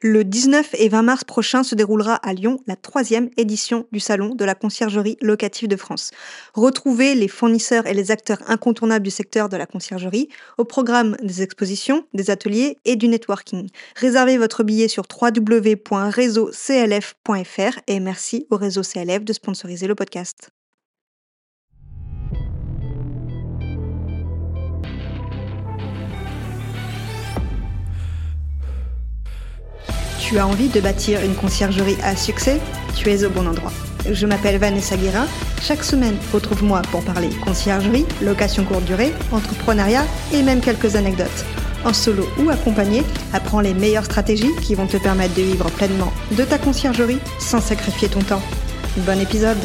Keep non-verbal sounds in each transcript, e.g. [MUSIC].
Le 19 et 20 mars prochain se déroulera à Lyon la troisième édition du Salon de la conciergerie locative de France. Retrouvez les fournisseurs et les acteurs incontournables du secteur de la conciergerie au programme des expositions, des ateliers et du networking. Réservez votre billet sur www.réseauclf.fr et merci au réseau CLF de sponsoriser le podcast. Tu as envie de bâtir une conciergerie à succès Tu es au bon endroit. Je m'appelle Vanessa Guérin. Chaque semaine, retrouve-moi pour parler conciergerie, location courte durée, entrepreneuriat et même quelques anecdotes. En solo ou accompagné, apprends les meilleures stratégies qui vont te permettre de vivre pleinement de ta conciergerie sans sacrifier ton temps. Bon épisode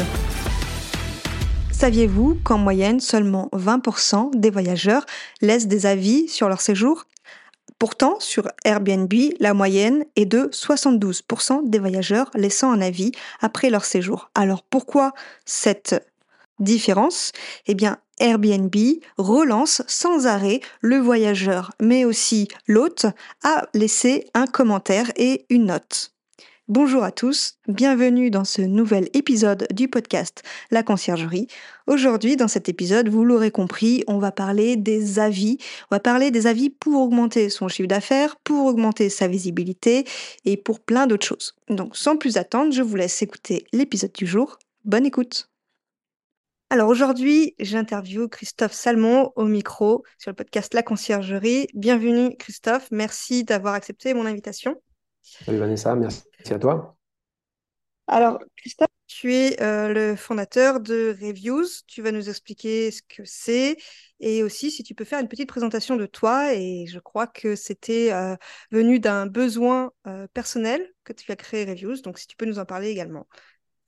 Saviez-vous qu'en moyenne, seulement 20% des voyageurs laissent des avis sur leur séjour? Pourtant, sur Airbnb, la moyenne est de 72% des voyageurs laissant un avis après leur séjour. Alors pourquoi cette différence? Eh bien, Airbnb relance sans arrêt le voyageur, mais aussi l'hôte, à laisser un commentaire et une note. Bonjour à tous, bienvenue dans ce nouvel épisode du podcast La Conciergerie. Aujourd'hui, dans cet épisode, vous l'aurez compris, on va parler des avis. On va parler des avis pour augmenter son chiffre d'affaires, pour augmenter sa visibilité et pour plein d'autres choses. Donc sans plus attendre, je vous laisse écouter l'épisode du jour. Bonne écoute alors aujourd'hui, j'interviewe Christophe Salmon au micro sur le podcast La Conciergerie. Bienvenue Christophe, merci d'avoir accepté mon invitation. Salut Vanessa, merci à toi. Alors, Christophe, tu es euh, le fondateur de Reviews. Tu vas nous expliquer ce que c'est et aussi si tu peux faire une petite présentation de toi. Et je crois que c'était euh, venu d'un besoin euh, personnel que tu as créé Reviews. Donc, si tu peux nous en parler également.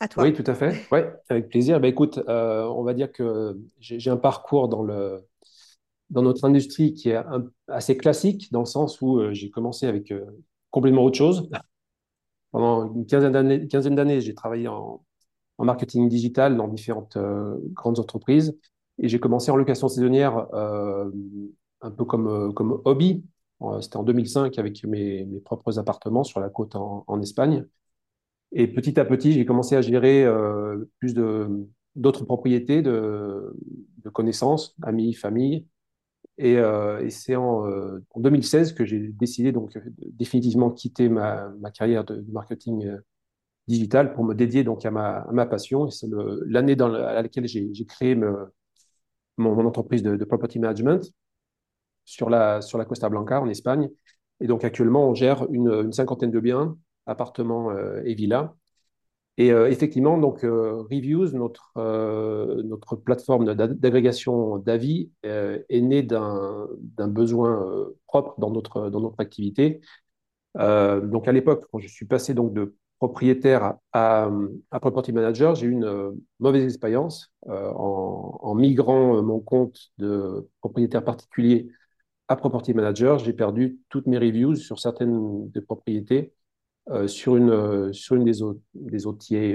À toi. Oui, tout à fait. Oui, avec plaisir. Ben, écoute, on va dire que j'ai un parcours dans, le, dans notre industrie qui est assez classique, dans le sens où j'ai commencé avec complètement autre chose. Pendant une quinzaine d'années, j'ai travaillé en, marketing digital dans différentes euh, grandes entreprises et j'ai commencé en location saisonnière euh, un peu comme, euh, comme hobby. C'était en 2005 avec mes, mes, propres appartements sur la côte en, Espagne. Et petit à petit, j'ai commencé à gérer plus d'autres propriétés, de, de connaissances, amis, famille, et, euh, et c'est en, euh, en, 2016 que j'ai décidé donc euh, définitivement quitter ma, carrière de, marketing digital pour me dédier donc à ma, passion. Et c'est l'année dans à laquelle j'ai créé mon, entreprise de, property management sur la, sur la Costa Blanca en Espagne. Et donc actuellement, on gère une cinquantaine de biens, appartements et villas et euh, effectivement, donc euh, Reviews, notre, euh, plateforme d'agrégation d'avis, est née d'un besoin propre dans notre, dans notre activité. donc à l'époque, quand je suis passé donc de propriétaire à, à property manager, j'ai eu une mauvaise expérience en, en, migrant mon compte de propriétaire particulier à property manager. J'ai perdu toutes mes reviews sur certaines des propriétés euh, sur une, euh, sur une des, des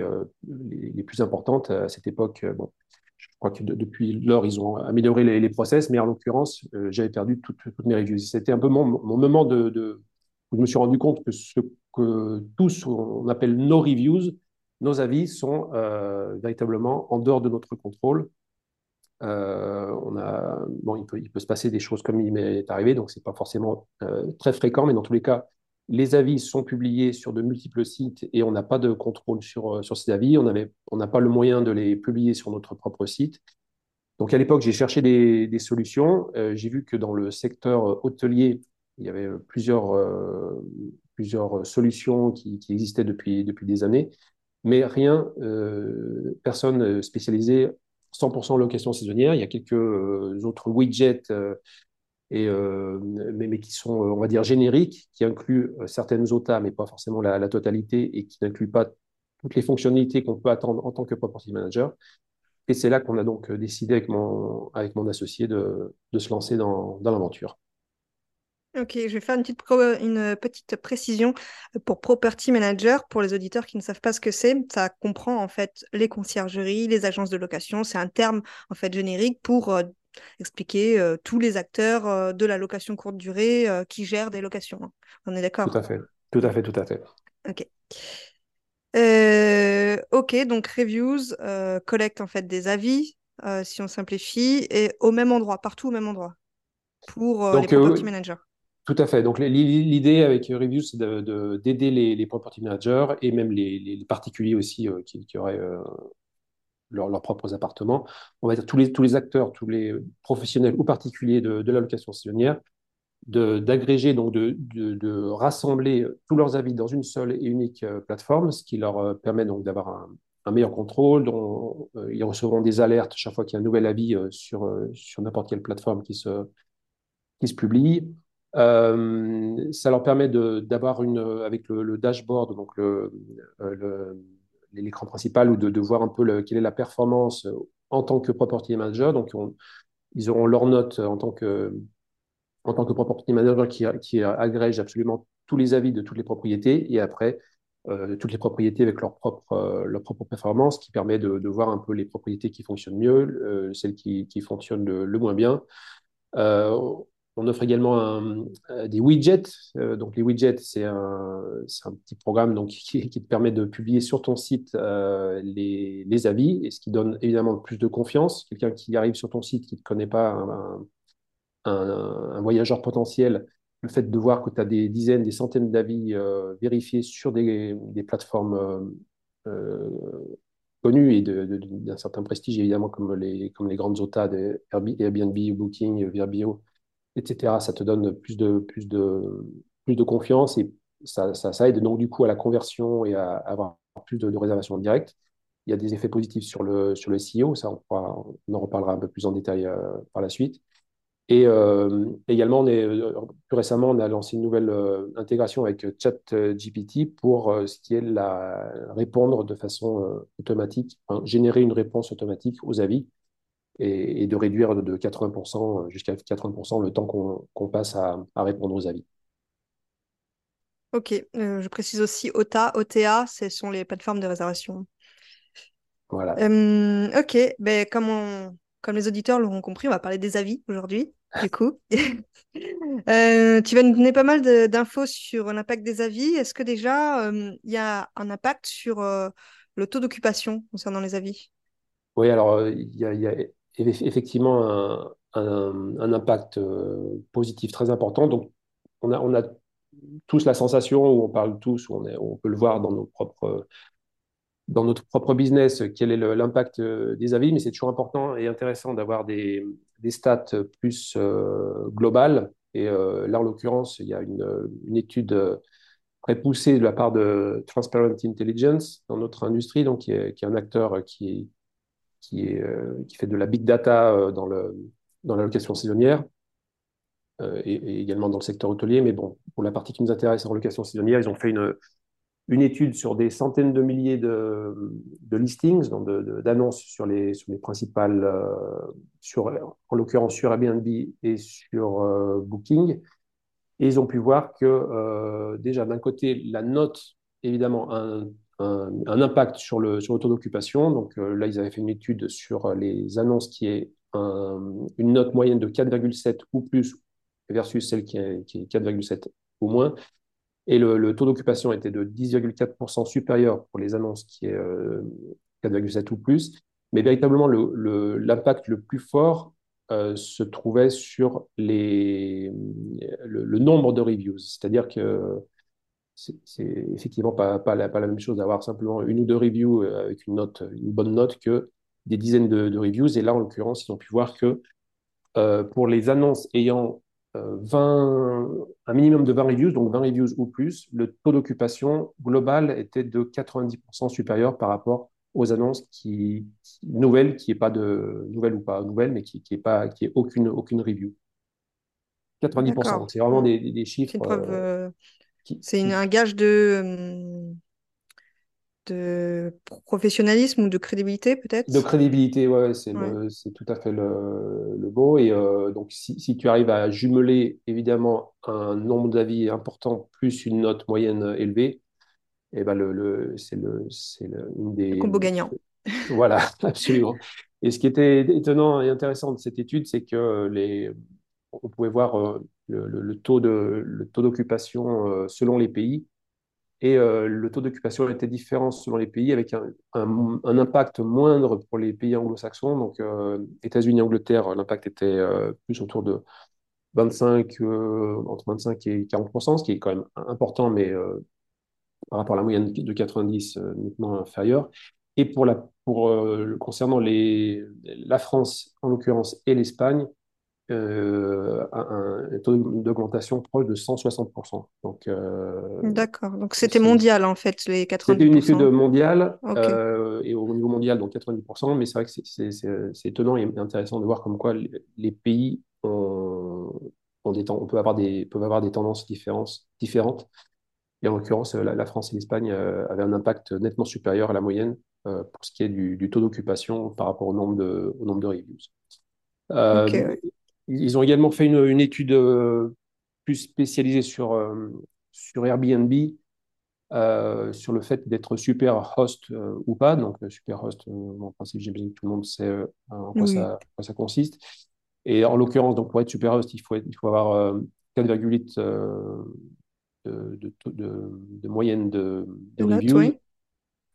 euh, les, plus importantes à cette époque. bon, je crois que depuis lors, ils ont amélioré les, les process, mais en l'occurrence, j'avais perdu toutes, toutes mes reviews. C'était un peu mon, mon moment de, de, où je me suis rendu compte que ce que tous on appelle nos reviews, nos avis sont véritablement en dehors de notre contrôle. on a, bon, il peut, il peut, se passer des choses comme il m'est arrivé, donc c'est pas forcément très fréquent, mais dans tous les cas, les avis sont publiés sur de multiples sites et on n'a pas de contrôle sur, euh, sur ces avis. On n'a on pas le moyen de les publier sur notre propre site. Donc à l'époque, j'ai cherché des, solutions. Euh, j'ai vu que dans le secteur hôtelier, il y avait plusieurs, euh, plusieurs solutions qui, existaient depuis, depuis des années, mais rien, euh, personne spécialisé 100% en location saisonnière. Il y a quelques autres widgets euh, mais, qui sont, on va dire, génériques, qui incluent euh, certaines OTA, mais pas forcément la, la totalité, et qui n'incluent pas toutes les fonctionnalités qu'on peut attendre en tant que property manager. Et c'est là qu'on a donc euh, décidé avec mon, avec mon associé de, de se lancer dans, dans l'aventure. Ok, je vais faire une petite, une petite précision pour Property Manager. Pour les auditeurs qui ne savent pas ce que c'est, ça comprend en fait les conciergeries, les agences de location. C'est un terme en fait générique pour expliquer euh, tous les acteurs euh, de la location courte durée euh, qui gèrent des locations. Hein. On est d'accord Tout à fait. Tout à fait, tout à fait. Ok. Euh, ok, donc reviews euh, collecte en fait des avis, euh, si on simplifie, et au même endroit, partout au même endroit, pour les property managers. tout à fait. Donc, l'idée avec Reviews, c'est de, de- d'aider les, les property managers et même les, particuliers aussi qui, qui auraient leur- leurs propres appartements. On va dire tous les, tous les acteurs, tous les professionnels ou particuliers de, de la location saisonnière, d'agréger, donc de, de- de rassembler tous leurs avis dans une seule et unique euh, plateforme, ce qui leur euh, permet donc d'avoir un, meilleur contrôle. dont, euh, ils recevront des alertes chaque fois qu'il y a un nouvel avis sur, sur n'importe quelle plateforme qui se, qui se publie. Ça leur permet d'avoir une, avec le, dashboard, donc le- l'écran principal, ou de, voir un peu le- quelle est la performance euh, en tant que property manager. Donc, on- ils auront leurs notes en tant que, en tant que property manager qui, qui agrège absolument tous les avis de toutes les propriétés et après euh, toutes les propriétés avec leur propre, euh, leur propre performance qui permet de, voir un peu les propriétés qui fonctionnent mieux, euh, celles qui, fonctionnent le, moins bien. Euh, on offre également euh, des widgets. Euh, donc les widgets, c'est un, petit programme [LAUGHS] qui, te permet de publier sur ton site euh, les, avis, et ce qui donne évidemment plus de confiance. Quelqu'un qui arrive sur ton site qui ne connaît pas, un, voyageur potentiel, le fait de voir que tu as des dizaines, des centaines d'avis vérifiés sur des, plateformes connues et d'un certain prestige, évidemment, comme les, grandes OTA Airbnb, Booking, Virbio, etc., ça te donne plus de, plus de, plus de confiance et ça, ça, aide donc du coup à la conversion et à, avoir plus de, de réservations en direct. Il y a des effets positifs sur le, sur le SEO, ça on, en reparlera un peu plus en détail euh, par la suite. Et euh, également, euh, plus récemment, on a lancé une nouvelle intégration avec ChatGPT pour ce qui est la, répondre de façon automatique, générer une réponse automatique aux avis et, et de réduire de 80% jusqu'à 80% le temps qu'on passe à, à répondre aux avis. Ok, euh, je précise aussi OTA, OTA, ce sont les plateformes de réservation. Voilà. Euh, ok, ben, comme, on- comme les auditeurs l'auront compris, on va parler des avis aujourd'hui, du coup. [LAUGHS] Euh, tu vas nous donner pas mal d'infos sur l'impact des avis. Est-ce que déjà, euh, il y a un impact sur euh, le taux d'occupation concernant les avis? Oui, alors euh, il y a, y effectivement un, impact euh, positif très important. Donc, on a, on a tous la sensation, où on parle tous, où on, peut le voir dans nos propres dans notre propre business, quel est l'impact euh, des avis, mais c'est toujours important et intéressant d'avoir des, des stats plus euh, globales. Et là, en l'occurrence, il y a une, étude très poussée de la part de Transparent Intelligence dans notre industrie, donc qui est, qui est un acteur qui, euh, qui fait de la big data euh, dans, la location saisonnière euh, et, également dans le secteur hôtelier. Mais bon, pour la partie qui nous intéresse en location saisonnière, ils ont fait une, étude sur des centaines de milliers de, de listings, d'annonces sur les, principales, en l'occurrence sur Airbnb et sur Booking. Et ils ont pu voir que déjà d'un côté, la note, évidemment, un, un, un impact sur le, sur le taux d'occupation. Donc euh, là, ils avaient fait une étude sur les annonces qui est un- une note moyenne de 4,7 ou plus versus celle qui est, qui est 4,7 ou moins. Et le, taux d'occupation était de 10,4% supérieur pour les annonces qui est euh, 4,7 ou plus. Mais véritablement, le- le- l'impact le, plus fort euh, se trouvait sur les, le, le nombre de reviews. C'est-à-dire que c'est effectivement pas, pas, la, pas la même chose d'avoir simplement une ou deux reviews euh, avec une note, une bonne note que des dizaines de, de reviews. Et là, en l'occurrence, ils ont pu voir que euh, pour les annonces ayant euh, 20, un minimum de 20 reviews, donc 20 reviews ou plus, le taux d'occupation global était de 90% supérieur par rapport aux annonces qui, qui- nouvelles, qui est pas de nouvelles ou pas nouvelles, mais qui qui est pas qui est aucune aucune review. 90%. D'accord. Donc c'est vraiment Mm. des, chiffres une preuve, euh, c'est un gage de, hum, de professionnalisme ou de crédibilité, de peut-être? crédibilité, ouais, c'est Ouais. le tout à fait le, le mot. Et euh, donc si, si tu arrives à jumeler évidemment un nombre d'avis important plus une note moyenne élevée, et ben le, le, c'est le, le- une Le des, combo gagnant. [LAUGHS] voilà, absolument. Et ce qui était étonnant et intéressant de cette étude, c'est que les, on pouvait voir euh, le, le- le taux d'occupation euh, selon les pays. Et euh, le taux d'occupation était différent selon les pays, avec un, impact moindre pour les pays anglo-saxons. Donc, euh, États-Unis, Angleterre, l'impact était plus autour de 25, euh, entre 25 et 40 ce qui est quand même important, mais par rapport à la moyenne de 90, euh, nettement inférieur. Et pour la, pour, concernant les, la France, en l'occurrence, et l'Espagne, euh, un, un, taux d'augmentation proche de 160%. Donc, euh, D'accord. Donc, c'était mondial, en fait, les 90%. C'était une étude mondiale, okay. euh, et au niveau mondial, donc 90%, mais c'est vrai que c'est étonnant et intéressant de voir comme quoi les, pays ont, ont des on peut avoir des, peuvent avoir des tendances différentes. différentes. Et en l'occurrence, la, la, France et l'Espagne euh, avaient un impact nettement supérieur à la moyenne euh, pour ce qui est du, du taux d'occupation par rapport au nombre de, au nombre de reviews. Euh, okay. Ils ont également fait une, une étude euh, plus spécialisée sur, euh, sur Airbnb, euh, sur le fait d'être super host ou pas. Donc, super host, en principe, j'imagine que tout le monde sait en quoi, oui. ça, en quoi ça consiste. Et en l'occurrence, donc pour être super host, il faut, être, il faut avoir 4,8 de, de, de, de, moyenne de, de reviews, oui.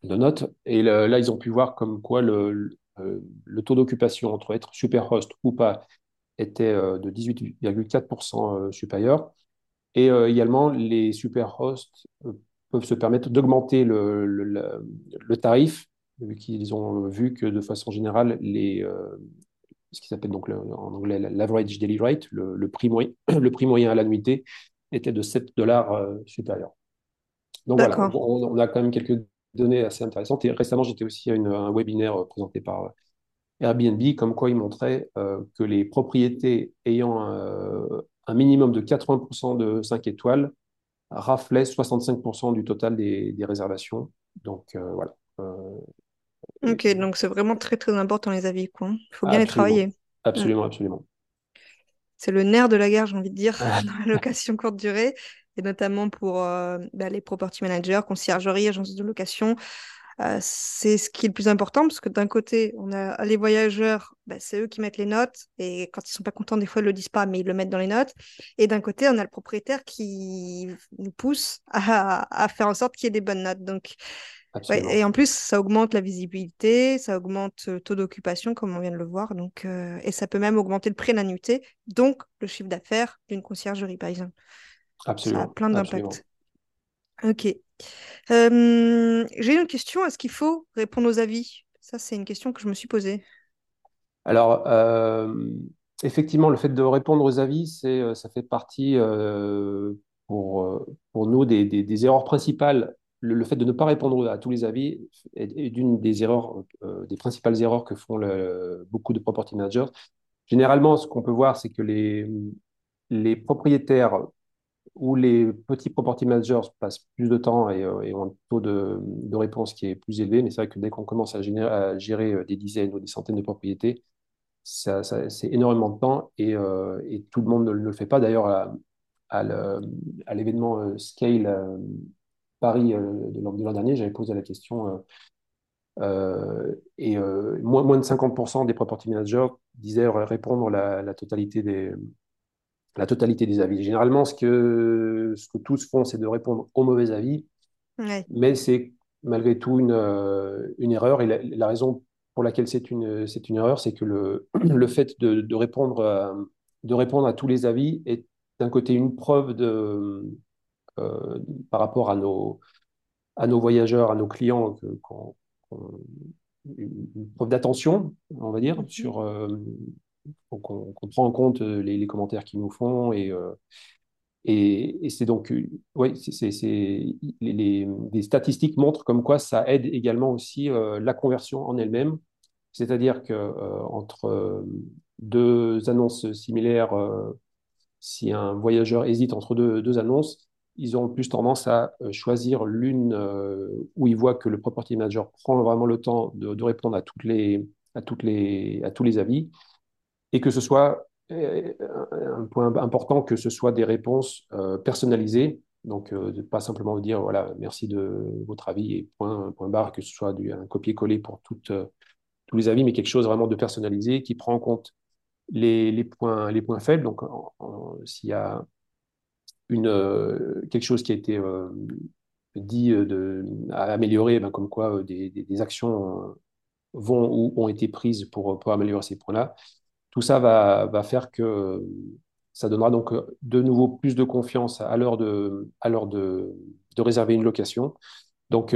de notes. Et le, là, ils ont pu voir comme quoi le, le, le taux d'occupation entre être super host ou pas était de 18,4% supérieur. Et également, les super hosts peuvent se permettre d'augmenter le, le, le, tarif, vu qu'ils ont vu que de façon générale, les, euh, ce qui s'appelle donc en anglais l'average daily rate, le, prix moyen, [CLEARS THROAT] le prix moyen à la nuitée, était de 7 dollars euh, supérieur. Donc voilà, on, on, a quand même quelques données assez intéressantes. Et récemment, j'étais aussi à une, un webinaire présenté par Airbnb, comme quoi il montrait euh, que les propriétés ayant euh, un minimum de 80% de 5 étoiles raflaient 65% du total des, des réservations. Donc euh, voilà. ok, donc c'est vraiment très très important les avis. Il faut bien les travailler. Absolument, absolument. C'est le nerf de la guerre, j'ai envie de dire, [LAUGHS] dans la location courte durée, et notamment pour bah, les property managers, conciergeries, agences de location. Euh, c'est ce qui est le plus important parce que d'un côté, on a les voyageurs, bah, c'est eux qui mettent les notes et quand ils sont pas contents, des fois ils le disent pas, mais ils le mettent dans les notes. Et d'un côté, on a le propriétaire qui nous pousse à, à faire en sorte qu'il y ait des bonnes notes. Donc, ouais, et en plus, ça augmente la visibilité, ça augmente le taux d'occupation, comme on vient de le voir. Donc, euh, et ça peut même augmenter le prix de la nuitée, donc le chiffre d'affaires d'une conciergerie, par exemple. Absolument. Ça a plein d'impacts. Ok. J'ai une question. Est-ce qu'il faut répondre aux avis? Ça, c'est une question que je me suis posée. Alors, effectivement, le fait de répondre aux avis, ça fait partie pour, pour nous des, des, erreurs principales. Le, fait de ne pas répondre à tous les avis est, est d'une des erreurs, des principales erreurs que font beaucoup de property managers. Généralement, ce qu'on peut voir, c'est que les, les propriétaires où les petits property managers passent plus de temps et, et ont un taux de, réponse qui est plus élevé. Mais c'est vrai que dès qu'on commence à, gérer euh, des dizaines ou des centaines de propriétés, c'est énormément de temps et, euh, et, tout le monde ne, le fait pas. D'ailleurs, à, l'événement euh, Scale euh, Paris euh, de l'an dernier, j'avais posé la question euh, et moins, moins de 50% des property managers disaient répondre la, la totalité des la totalité des avis. Généralement, ce que, ce que tous font, c'est de répondre aux mauvais avis, ouais. mais c'est malgré tout une, euh, une erreur. Et la, la, raison pour laquelle c'est une, c'est une erreur, c'est que le, [CLEARS THROAT] le fait de, de, répondre à, de répondre à tous les avis est d'un côté une preuve de, euh, par rapport à nos, à nos voyageurs, à nos clients, que, une preuve d'attention, on va dire, mm -hmm. sur, euh, donc on, prend en compte euh, les, commentaires qu'ils nous font et, euh, et, c'est donc, euh, les, les, les, statistiques montrent comme quoi ça aide également aussi la conversion en elle-même. C'est-à-dire que euh, entre deux annonces similaires, si un voyageur hésite entre deux, deux, annonces, ils ont plus tendance à choisir l'une où ils voient que le property manager prend vraiment le temps de, de répondre à toutes les à toutes les à tous les avis et que ce soit euh, un point important que ce soit des réponses euh, personnalisées, donc euh, de pas simplement dire voilà merci de votre avis et point point barre que ce soit du, un copier-coller pour toutes, euh, tous les avis, mais quelque chose vraiment de personnalisé qui prend en compte les, les points les points faibles. Donc s'il y a une quelque chose qui a été dit de, à améliorer, ben, comme quoi des, des, actions vont ou ont été prises pour, pour améliorer ces points-là. Tout ça va, va faire que ça donnera donc de nouveau plus de confiance à l'heure de, à l'heure de, de réserver une location. Donc,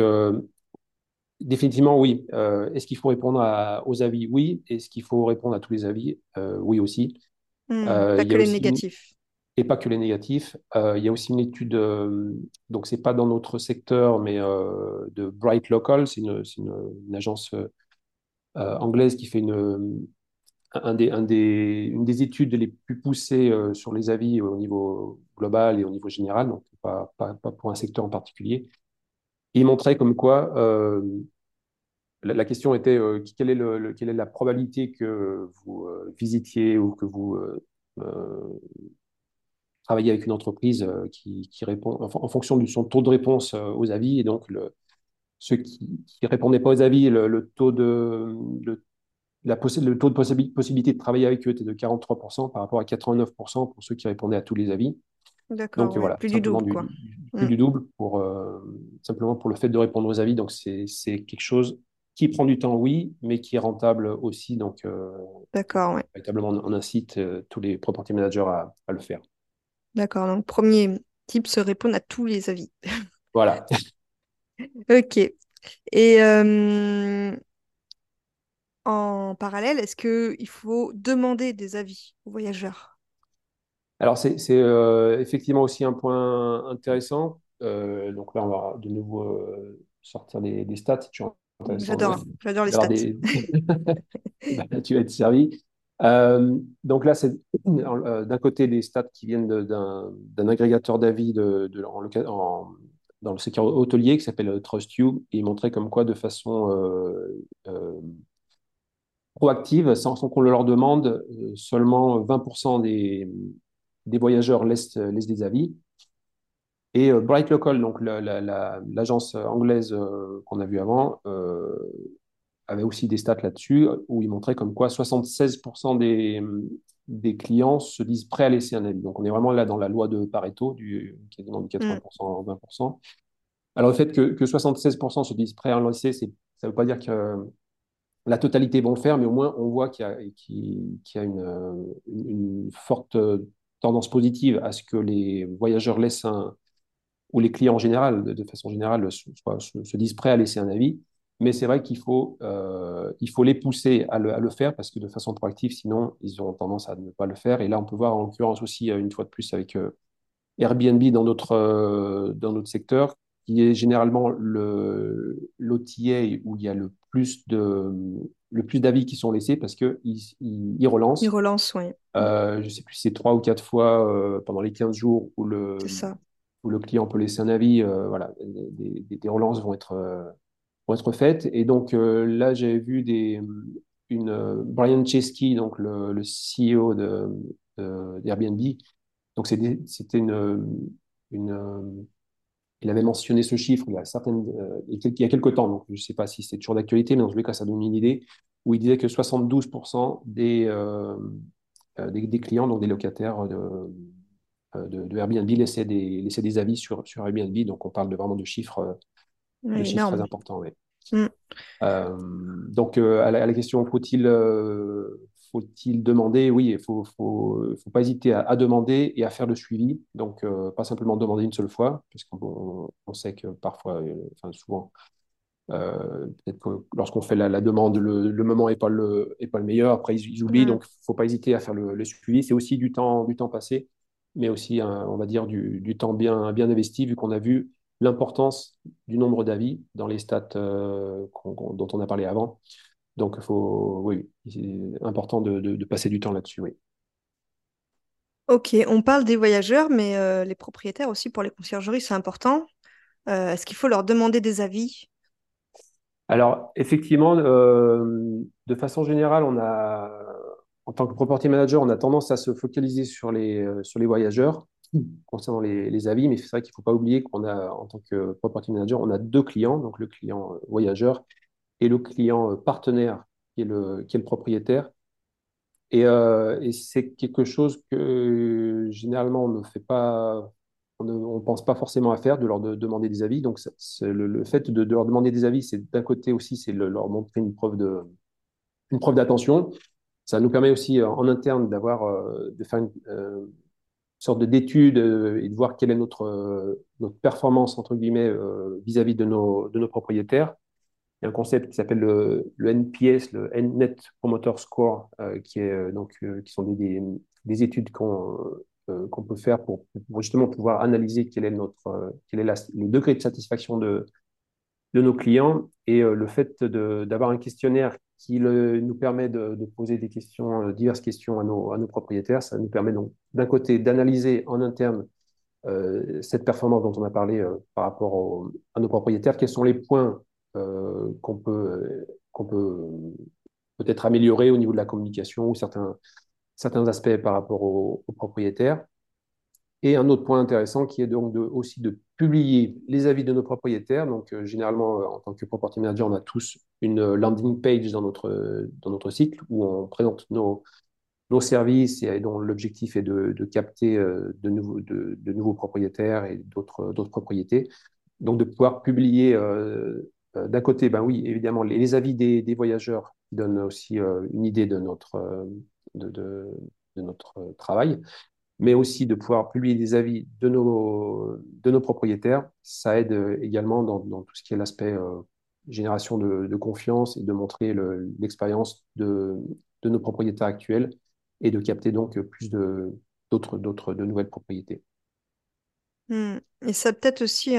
Définitivement, oui. Euh, est-ce qu'il faut répondre aux avis? Oui. Est-ce qu'il faut répondre à tous les avis? Euh, Oui aussi. Hmm, euh, pas que les négatifs. Et pas que les négatifs. il y a aussi une étude, donc c'est pas dans notre secteur, mais de Bright Local, c'est une, une, agence anglaise qui fait une, une des études les plus poussées sur les avis au niveau global et au niveau général, donc pas, pour un secteur en particulier. Il montrait comme quoi euh, la, question était euh, quelle, est le, la probabilité que vous euh, visitiez ou que vous travaillez avec une entreprise qui, répond en, fonction de son taux de réponse aux avis. Et donc le, ceux qui ne répondaient pas aux avis, le, taux de le, la le taux de possibilité de travailler avec eux était de 43% par rapport à 89% pour ceux qui répondaient à tous les avis. D'accord, voilà, plus du double, quoi. Plus du double, pour, euh, simplement pour le fait de répondre aux avis. Donc, c'est quelque chose qui prend du temps, oui, mais qui est rentable aussi. Donc, euh, D'accord, ouais. Véritablement, on incite euh, tous les property managers à, à le faire. D'accord, donc premier type, se répondre à tous les avis. Voilà. [LAUGHS] ok. Et en parallèle, est-ce qu'il faut demander des avis aux voyageurs? Alors, c'est euh, effectivement aussi un point intéressant. Euh, donc là, on va de nouveau euh, sortir des, stats. J'adore, j'adore les stats. [LAUGHS] Bah, tu vas être servi. donc là, c'est d'un côté des stats qui viennent d'un agrégateur d'avis de, en, dans le secteur hôtelier qui s'appelle TrustYou. Et montrait comme quoi, de façon proactive, sans, sans qu'on le leur demande, seulement 20% des, des voyageurs laissent, laissent des avis. Et euh, Bright Local, donc l'agence anglaise euh, qu'on a vue avant, euh, avait aussi des stats là-dessus où ils montraient comme quoi 76% des, des clients se disent prêts à laisser un avis. Donc on est vraiment là dans la loi de Pareto, du, qui demande 80% 20%. Alors le fait que, que 76% se disent prêts à laisser, ça ne veut pas dire que la totalité vont le faire, mais au moins on voit qu'il y a, une, forte tendance positive à ce que les voyageurs laissent un, ou les clients en général, de, façon générale, se, disent prêts à laisser un avis. Mais c'est vrai qu'il faut, euh, il faut les pousser à le, faire parce que de façon proactive, sinon, ils auront tendance à ne pas le faire. Et là, on peut voir en l'occurrence aussi, euh, une fois de plus, avec euh, Airbnb dans notre, dans notre secteur, qui est généralement l'OTA où il y a le plus de le plus d'avis qui sont laissés parce qu'ils ils, ils relancent. Ils relancent, oui. Euh, je ne sais plus si c'est trois ou quatre fois euh, pendant les 15 jours où le, où le client peut laisser un avis. Euh, voilà, des, des, relances vont être, vont être faites. Et donc là, j'ai vu des, une, Brian Chesky, donc le, le CEO d'Airbnb. De, donc c'était une, une il avait mentionné ce chiffre il y a, certaines, euh, il y a quelques temps, donc je ne sais pas si c'est toujours d'actualité, mais dans tous les cas, ça donne une idée, où il disait que 72% des, euh, euh, des, des, clients, donc des locataires de, de, Airbnb, laissaient des, laissaient des avis sur, sur Airbnb. Donc, on parle de, vraiment de chiffres, de chiffres très importants. Mm. donc, à la, question, faut-il faut-il demander? Oui, il ne faut, faut, faut, pas hésiter à, demander et à faire le suivi. Donc, euh, pas simplement demander une seule fois, puisqu'on on sait que parfois, euh, enfin souvent, euh, peut-être que lorsqu'on fait la, demande, le, moment n'est pas, le, est pas le meilleur. Après, ils, oublient, donc il ne faut pas hésiter à faire le, suivi. C'est aussi du temps, du temps passé, mais aussi, on va dire, du, du, temps bien, bien investi, vu qu'on a vu l'importance du nombre d'avis dans les stats dont on a parlé avant. Donc, faut, oui, c'est important de, passer du temps là-dessus, oui. Ok, on parle des voyageurs, mais euh, les propriétaires aussi pour les conciergeries, c'est important. Euh, est-ce qu'il faut leur demander des avis? Alors, effectivement, euh, de façon générale, on a, en tant que property manager, on a tendance à se focaliser sur les, sur les voyageurs concernant les, les avis, mais c'est vrai qu'il ne faut pas oublier qu'on a, en tant que property manager, on a deux clients, donc le client voyageur et le client euh, partenaire qui est le, qui est le propriétaire. Et, euh, c'est quelque chose que généralement on ne fait pas on ne pense pas forcément à faire, de leur demander des avis. Donc, le, fait de, leur demander des avis, c'est d'un côté aussi, c'est leur montrer une preuve de, une preuve d'attention. Ça nous permet aussi en interne d'avoir, de faire une sorte d'étude et de voir quelle est notre, notre performance, entre guillemets, vis-à-vis de, nos, de nos propriétaires. Il y a un concept qui s'appelle le, NPS, le Net Promoter Score, qui, est, donc, qui sont des, des, études qu'on qu'on peut faire pour, justement pouvoir analyser quel est, notre, quel est le degré de satisfaction de, de nos clients et le fait d'avoir un questionnaire qui nous permet de, poser des questions, euh, diverses questions à nos, à nos propriétaires. Ça nous permet donc d'un côté d'analyser en interne euh, cette performance dont on a parlé euh, par rapport à nos propriétaires, quels sont les points qu'on peut, qu'on peut peut-être améliorer au niveau de la communication ou certains, certains aspects par rapport aux propriétaires. Et un autre point intéressant qui est donc de, aussi de publier les avis de nos propriétaires. Donc, euh, généralement, euh, en tant que property manager, on a tous une euh, landing page dans notre, dans notre site où on présente nos, nos services et dont l'objectif est de, capter de, nouveaux, de, de, nouveaux propriétaires et d'autres propriétés. Donc, de pouvoir publier d'un côté, ben oui, évidemment, les, avis des, voyageurs donnent aussi une idée de notre, notre travail, mais aussi de pouvoir publier des avis de nos, de nos propriétaires. Ça aide euh, également dans, tout ce qui est l'aspect euh, génération de, confiance et de montrer l'expérience de, nos propriétaires actuels et de capter donc plus d'autres de nouvelles propriétés. Hmm. Et ça peut-être aussi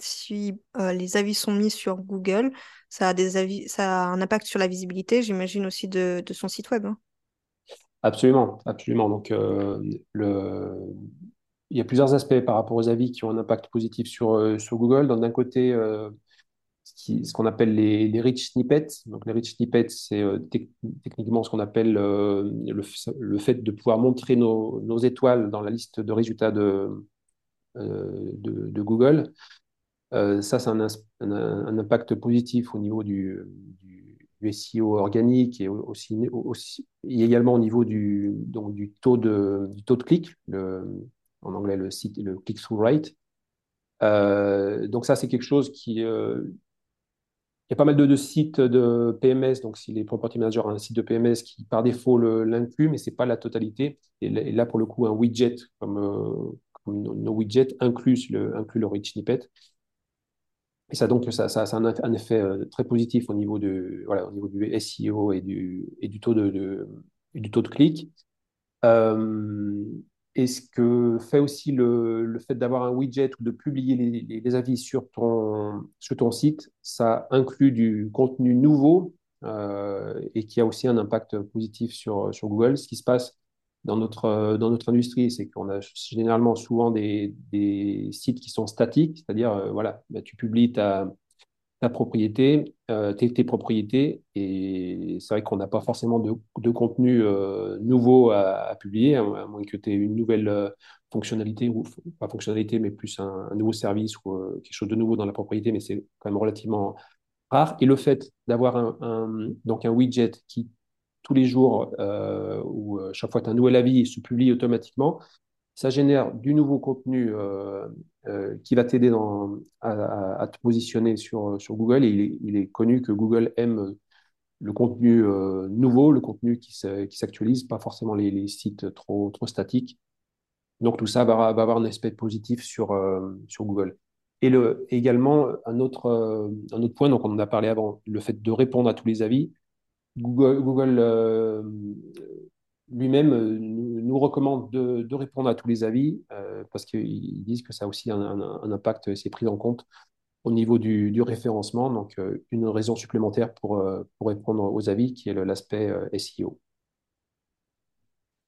si euh, les avis sont mis sur Google, ça a des avis, ça a un impact sur la visibilité, j'imagine aussi de, son site web. Hein. Absolument, absolument. Donc, euh, le... il y a plusieurs aspects par rapport aux avis qui ont un impact positif sur, euh, sur Google. D'un côté, ce qu'on appelle les, rich snippets. Donc, les rich snippets, c'est techniquement ce qu'on appelle le, le, fait de pouvoir montrer nos, étoiles dans la liste de résultats de, de, de, Google. ça, c'est un, impact positif au niveau du, SEO organique et aussi, également au niveau du, du, taux de, du taux de clic, en anglais le, site, le click-through rate. Euh, donc ça, c'est quelque chose qui... Euh, il y a pas mal de, sites de PMS, donc si les property managers ont un site de PMS qui par défaut l'inclut, mais ce n'est pas la totalité. Et là, pour le coup, un widget comme, euh, nos widgets inclut le, inclut le rich snippet. Et ça, donc, ça, ça, a un, effet euh, très positif au niveau, de, voilà, au niveau du SEO et du, et du, taux, de, de du taux de clic. Euh, et ce que fait aussi le, le fait d'avoir un widget ou de publier les, les, avis sur ton, sur ton site, ça inclut du contenu nouveau euh, et qui a aussi un impact positif sur, sur Google. Ce qui se passe dans notre, euh, dans notre industrie, c'est qu'on a généralement souvent des, des sites qui sont statiques, c'est-à-dire, euh, voilà, bah, tu publies ta, ta propriété, euh, tes, tes, propriétés, et c'est vrai qu'on n'a pas forcément de, de contenu nouveau à, publier, à moins que tu aies une nouvelle fonctionnalité, ou pas fonctionnalité, mais plus un, nouveau service ou quelque chose de nouveau dans la propriété, mais c'est quand même relativement rare. Et le fait d'avoir un, donc un widget qui tous les jours euh, ou euh, chaque fois que tu as un nouvel avis, se publie automatiquement. Ça génère du nouveau contenu euh, qui va t'aider à, te positionner sur, sur Google. Et il est, connu que Google aime le contenu nouveau, le contenu qui s'actualise, pas forcément les, sites trop, trop statiques. Donc tout ça va, avoir un aspect positif sur, sur Google. Et le, également, un autre, un autre point, donc on en a parlé avant, le fait de répondre à tous les avis. Google, euh, lui-même euh, nous, recommande de, répondre à tous les avis euh, parce qu'ils disent que ça a aussi un, impact, c'est pris en compte au niveau du, référencement. Donc, une raison supplémentaire pour, répondre aux avis qui est l'aspect SEO.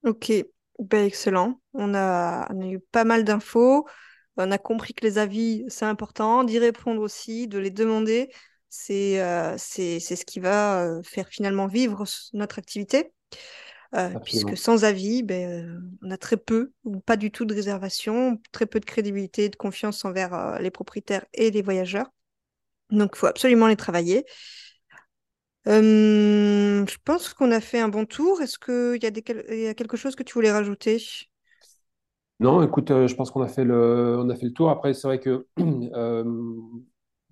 Ok, ben, excellent. On a eu pas mal d'infos. On a compris que les avis, c'est important, d'y répondre aussi, de les demander c'est euh, c'est ce qui va euh, faire finalement vivre notre activité. Euh, puisque sans avis, ben, on a très peu ou pas du tout de réservation, très peu de crédibilité de confiance envers les propriétaires et les voyageurs. Donc, il faut absolument les travailler. je pense qu'on a fait un bon tour. Est-ce qu'il y, a des, y a quelque chose que tu voulais rajouter? Non, écoute, je pense qu'on a fait le, on a fait le tour. Après, c'est vrai que [CLEARS THROAT]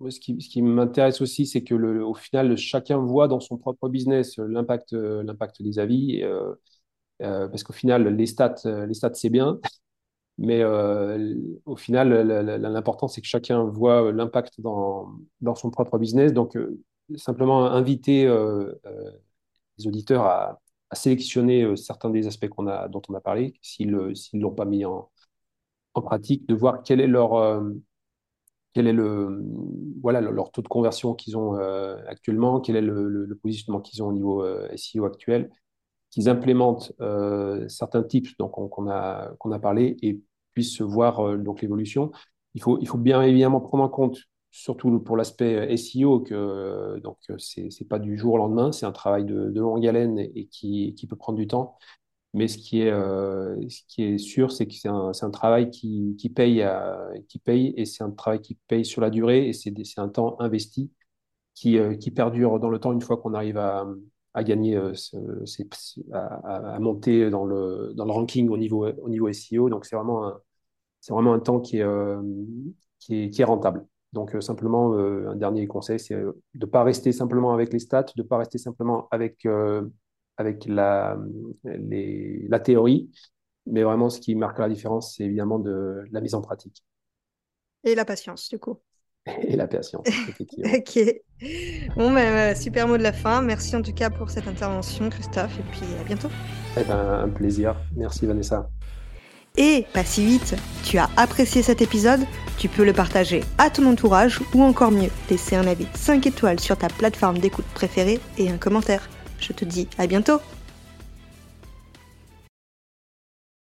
ce qui, m'intéresse aussi, c'est que au final, chacun voit dans son propre business euh, l'impact, euh, l'impact des avis. euh, parce qu'au final, les stats, les stats, c'est bien, mais au final, l'important, c'est que chacun voit l'impact dans, dans son propre business. Donc, simplement inviter les auditeurs à, sélectionner certains des aspects dont on a parlé, s'ils ne l'ont pas mis en, pratique, de voir quel est leur, quel est le, voilà, le- leur taux de conversion qu'ils ont euh, actuellement, quel est le, positionnement qu'ils ont au niveau euh, SEO actuel, qu'ils implémentent euh, certains tips qu'on a, a parlé et puissent voir l'évolution. Il faut, il faut bien évidemment prendre en compte, surtout pour l'aspect SEO, que donc c'est pas du jour au lendemain, c'est un travail de, de longue haleine et, et qui, qui peut prendre du temps. Mais ce qui est, euh, ce qui est sûr, c'est que c'est un, un travail qui, qui paye, qui paye et c'est un travail qui paye sur la durée et c'est un temps investi qui, euh, qui perdure dans le temps une fois qu'on arrive à, à gagner, euh, à, monter dans le, dans le ranking au niveau, au niveau SEO. Donc c'est vraiment un, vraiment un temps qui est, qui est, qui est rentable. Donc simplement, un dernier conseil, c'est de ne pas rester simplement avec les stats, de ne pas rester simplement avec, avec la, les, la théorie, mais vraiment ce qui marque la différence, c'est évidemment de la mise en pratique Et la patience, du coup. [LAUGHS] et la patience, effectivement. [LAUGHS] Ok. Bon, ben, voilà, super mot de la fin. Merci en tout cas pour cette intervention, Christophe, et puis à bientôt. Eh ben, un plaisir. Merci Vanessa. Et pas si vite, tu as apprécié cet épisode Tu peux le partager à ton entourage ou encore mieux, laisser un avis 5 étoiles sur ta plateforme d'écoute préférée et un commentaire. Je te dis à bientôt